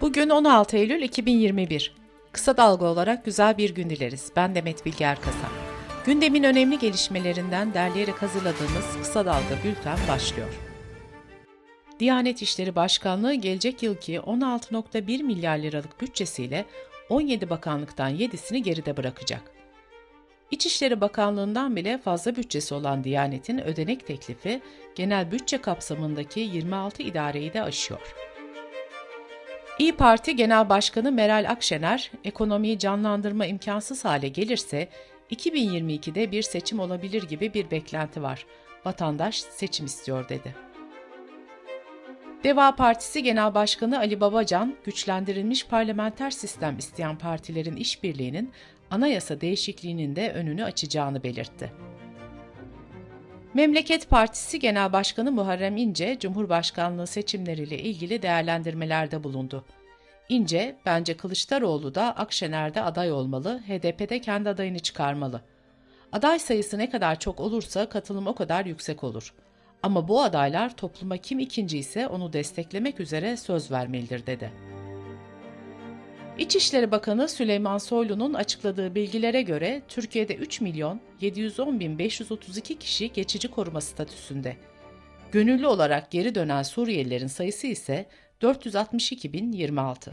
Bugün 16 Eylül 2021. Kısa dalga olarak güzel bir gün dileriz. Ben Demet Bilge Erkasap. Gündemin önemli gelişmelerinden derleyerek hazırladığımız Kısa Dalga Bülten başlıyor. Diyanet İşleri Başkanlığı gelecek yılki 16.1 milyar liralık bütçesiyle 17 bakanlıktan 7'sini geride bırakacak. İçişleri Bakanlığı'ndan bile fazla bütçesi olan Diyanet'in ödenek teklifi genel bütçe kapsamındaki 26 idareyi de aşıyor. İyi Parti Genel Başkanı Meral Akşener, ekonomiyi canlandırma imkansız hale gelirse 2022'de bir seçim olabilir gibi bir beklenti var. Vatandaş seçim istiyor dedi. Deva Partisi Genel Başkanı Ali Babacan, güçlendirilmiş parlamenter sistem isteyen partilerin işbirliğinin anayasa değişikliğinin de önünü açacağını belirtti. Memleket Partisi Genel Başkanı Muharrem İnce, Cumhurbaşkanlığı seçimleriyle ilgili değerlendirmelerde bulundu. İnce, bence Kılıçdaroğlu da Akşener'de aday olmalı, HDP'de kendi adayını çıkarmalı. Aday sayısı ne kadar çok olursa katılım o kadar yüksek olur. Ama bu adaylar topluma kim ikinci ise onu desteklemek üzere söz vermelidir dedi. İçişleri Bakanı Süleyman Soylu'nun açıkladığı bilgilere göre Türkiye'de 3 milyon 710 bin 532 kişi geçici koruma statüsünde. Gönüllü olarak geri dönen Suriyelilerin sayısı ise 462.026.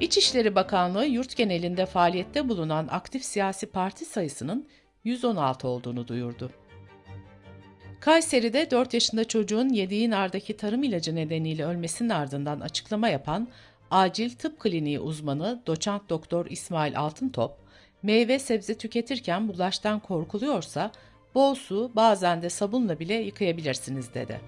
İçişleri Bakanlığı yurt genelinde faaliyette bulunan aktif siyasi parti sayısının 116 olduğunu duyurdu. Kayseri'de 4 yaşında çocuğun yediği nardaki tarım ilacı nedeniyle ölmesinin ardından açıklama yapan Acil Tıp Kliniği uzmanı doçent doktor İsmail Altıntop, meyve sebze tüketirken bulaştan korkuluyorsa bol su bazen de sabunla bile yıkayabilirsiniz dedi.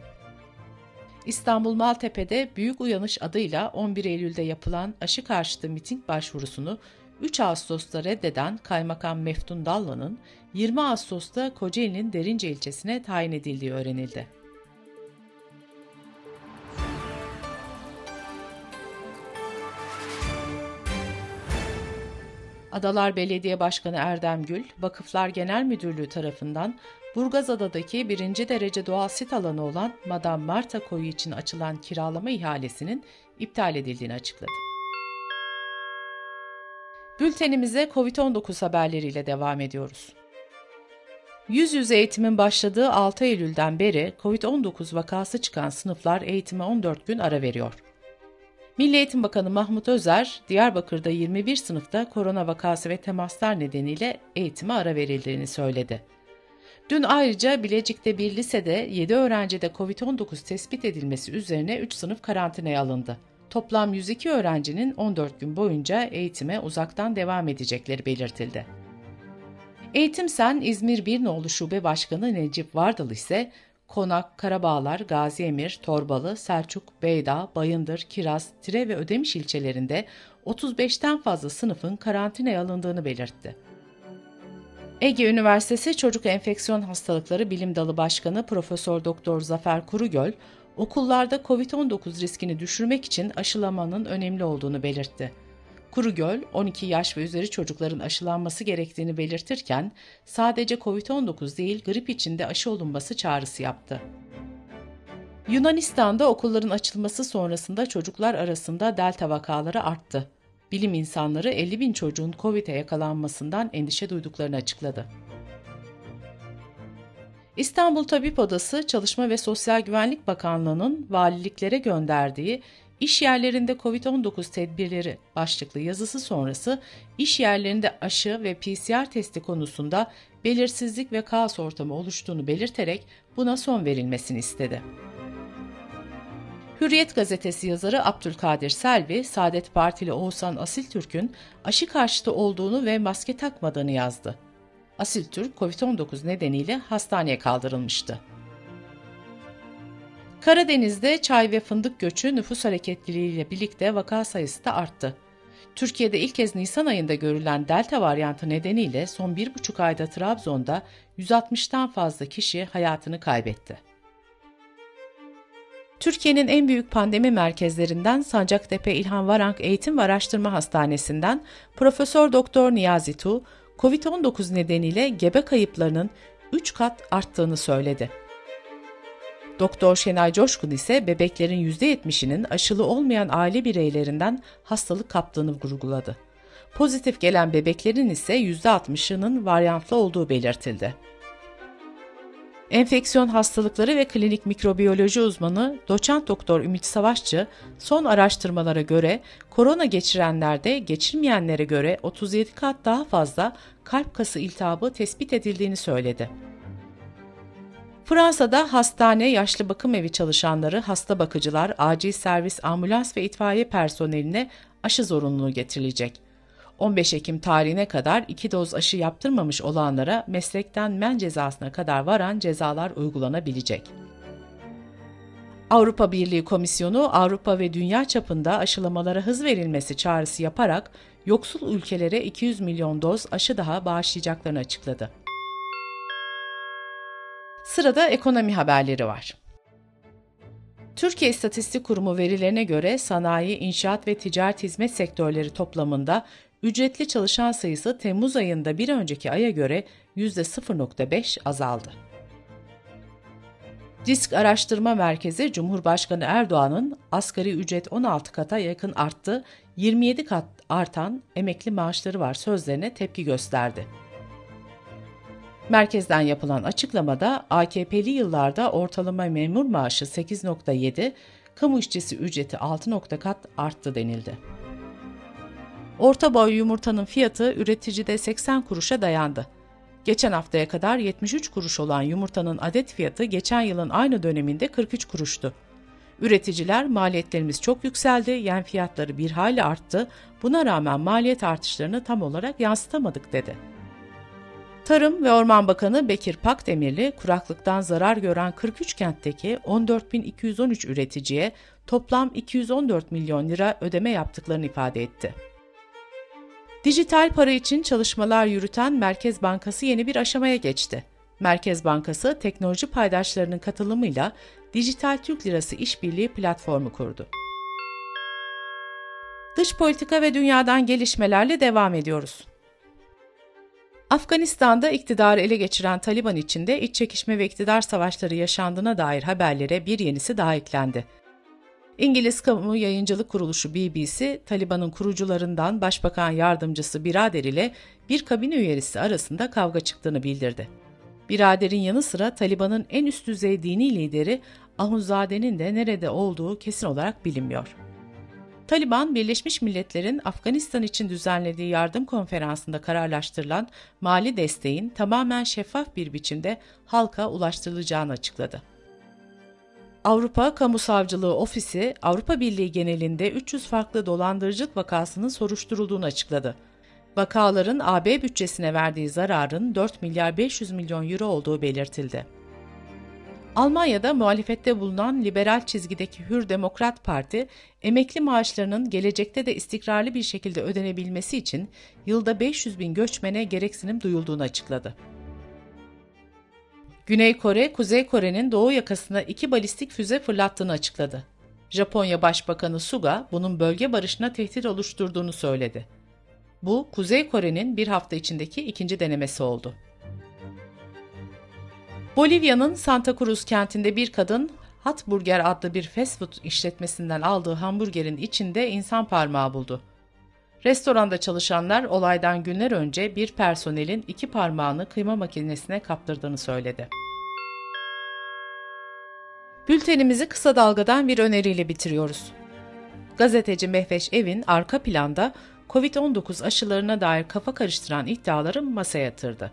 İstanbul Maltepe'de Büyük Uyanış adıyla 11 Eylül'de yapılan aşı karşıtı miting başvurusunu 3 Ağustos'ta reddeden Kaymakam Meftun Dallan'ın 20 Ağustos'ta Kocaeli'nin Derince ilçesine tayin edildiği öğrenildi. Adalar Belediye Başkanı Erdem Gül, Vakıflar Genel Müdürlüğü tarafından Burgazada'daki birinci derece doğal sit alanı olan Madame Marta koyu için açılan kiralama ihalesinin iptal edildiğini açıkladı. Bültenimize COVID-19 haberleriyle devam ediyoruz. Yüz yüze eğitimin başladığı 6 Eylül'den beri COVID-19 vakası çıkan sınıflar eğitime 14 gün ara veriyor. Milli Eğitim Bakanı Mahmut Özer, Diyarbakır'da 21 sınıfta korona vakası ve temaslar nedeniyle eğitime ara verildiğini söyledi. Dün ayrıca Bilecik'te bir lisede 7 öğrencide COVID-19 tespit edilmesi üzerine 3 sınıf karantinaya alındı. Toplam 102 öğrencinin 14 gün boyunca eğitime uzaktan devam edecekleri belirtildi. Eğitim Sen İzmir Birnoğlu Şube Başkanı Necip Vardal ise Konak, Karabağlar, Gaziemir, Torbalı, Selçuk, Beyda, Bayındır, Kiraz, Tire ve Ödemiş ilçelerinde 35'ten fazla sınıfın karantinaya alındığını belirtti. Ege Üniversitesi Çocuk Enfeksiyon Hastalıkları Bilim Dalı Başkanı Profesör Doktor Zafer Kurugöl, okullarda COVID-19 riskini düşürmek için aşılamanın önemli olduğunu belirtti. Kurugöl, 12 yaş ve üzeri çocukların aşılanması gerektiğini belirtirken, sadece COVID-19 değil grip için de aşı olunması çağrısı yaptı. Yunanistan'da okulların açılması sonrasında çocuklar arasında delta vakaları arttı. Bilim insanları 50 bin çocuğun COVID'e yakalanmasından endişe duyduklarını açıkladı. İstanbul Tabip Odası, Çalışma ve Sosyal Güvenlik Bakanlığı'nın valiliklere gönderdiği İş yerlerinde COVID-19 tedbirleri başlıklı yazısı sonrası iş yerlerinde aşı ve PCR testi konusunda belirsizlik ve kaos ortamı oluştuğunu belirterek buna son verilmesini istedi. Hürriyet gazetesi yazarı Abdülkadir Selvi, Saadet Partili Oğuzhan Asiltürk'ün aşı karşıtı olduğunu ve maske takmadığını yazdı. Asiltürk, COVID-19 nedeniyle hastaneye kaldırılmıştı. Karadeniz'de çay ve fındık göçü nüfus hareketliliğiyle birlikte vaka sayısı da arttı. Türkiye'de ilk kez Nisan ayında görülen delta varyantı nedeniyle son bir buçuk ayda Trabzon'da 160'tan fazla kişi hayatını kaybetti. Türkiye'nin en büyük pandemi merkezlerinden Sancaktepe İlhan Varank Eğitim ve Araştırma Hastanesi'nden Profesör Doktor Niyazi Tu, COVID-19 nedeniyle gebe kayıplarının 3 kat arttığını söyledi. Doktor Şenay Coşkun ise bebeklerin %70'inin aşılı olmayan aile bireylerinden hastalık kaptığını vurguladı. Pozitif gelen bebeklerin ise %60'ının varyantlı olduğu belirtildi. Enfeksiyon hastalıkları ve klinik mikrobiyoloji uzmanı doçent doktor Ümit Savaşçı son araştırmalara göre korona geçirenlerde geçirmeyenlere göre 37 kat daha fazla kalp kası iltihabı tespit edildiğini söyledi. Fransa'da hastane, yaşlı bakım evi çalışanları, hasta bakıcılar, acil servis, ambulans ve itfaiye personeline aşı zorunluluğu getirilecek. 15 Ekim tarihine kadar iki doz aşı yaptırmamış olanlara meslekten men cezasına kadar varan cezalar uygulanabilecek. Avrupa Birliği Komisyonu Avrupa ve dünya çapında aşılamalara hız verilmesi çağrısı yaparak yoksul ülkelere 200 milyon doz aşı daha bağışlayacaklarını açıkladı. Sırada ekonomi haberleri var. Türkiye İstatistik Kurumu verilerine göre sanayi, inşaat ve ticaret hizmet sektörleri toplamında ücretli çalışan sayısı Temmuz ayında bir önceki aya göre %0.5 azaldı. Disk Araştırma Merkezi Cumhurbaşkanı Erdoğan'ın asgari ücret 16 kata yakın arttı, 27 kat artan emekli maaşları var sözlerine tepki gösterdi. Merkezden yapılan açıklamada AKP'li yıllarda ortalama memur maaşı 8.7, kamu işçisi ücreti 6 kat arttı denildi. Orta boy yumurtanın fiyatı üreticide 80 kuruşa dayandı. Geçen haftaya kadar 73 kuruş olan yumurtanın adet fiyatı geçen yılın aynı döneminde 43 kuruştu. Üreticiler maliyetlerimiz çok yükseldi, yem fiyatları bir hayli arttı, buna rağmen maliyet artışlarını tam olarak yansıtamadık dedi. Tarım ve Orman Bakanı Bekir Pakdemirli, kuraklıktan zarar gören 43 kentteki 14.213 üreticiye toplam 214 milyon lira ödeme yaptıklarını ifade etti. Dijital para için çalışmalar yürüten Merkez Bankası yeni bir aşamaya geçti. Merkez Bankası teknoloji paydaşlarının katılımıyla Dijital Türk Lirası İşbirliği platformu kurdu. Dış politika ve dünyadan gelişmelerle devam ediyoruz. Afganistan'da iktidarı ele geçiren Taliban içinde iç çekişme ve iktidar savaşları yaşandığına dair haberlere bir yenisi daha eklendi. İngiliz Kamu Yayıncılık Kuruluşu BBC, Taliban'ın kurucularından Başbakan Yardımcısı Birader ile bir kabine üyesi arasında kavga çıktığını bildirdi. Birader'in yanı sıra Taliban'ın en üst düzey dini lideri Ahunzade'nin de nerede olduğu kesin olarak bilinmiyor. Taliban, Birleşmiş Milletler'in Afganistan için düzenlediği yardım konferansında kararlaştırılan mali desteğin tamamen şeffaf bir biçimde halka ulaştırılacağını açıkladı. Avrupa Kamu Savcılığı Ofisi, Avrupa Birliği genelinde 300 farklı dolandırıcılık vakasının soruşturulduğunu açıkladı. Vakaların AB bütçesine verdiği zararın 4 milyar 500 milyon euro olduğu belirtildi. Almanya'da muhalefette bulunan liberal çizgideki Hür Demokrat Parti, emekli maaşlarının gelecekte de istikrarlı bir şekilde ödenebilmesi için yılda 500 bin göçmene gereksinim duyulduğunu açıkladı. Güney Kore, Kuzey Kore'nin doğu yakasına iki balistik füze fırlattığını açıkladı. Japonya Başbakanı Suga bunun bölge barışına tehdit oluşturduğunu söyledi. Bu, Kuzey Kore'nin bir hafta içindeki ikinci denemesi oldu. Bolivya'nın Santa Cruz kentinde bir kadın Hot Burger adlı bir fast food işletmesinden aldığı hamburgerin içinde insan parmağı buldu. Restoranda çalışanlar olaydan günler önce bir personelin iki parmağını kıyma makinesine kaptırdığını söyledi. Bültenimizi kısa dalgadan bir öneriyle bitiriyoruz. Gazeteci Mehveş Evin arka planda COVID-19 aşılarına dair kafa karıştıran iddiaları masaya yatırdı.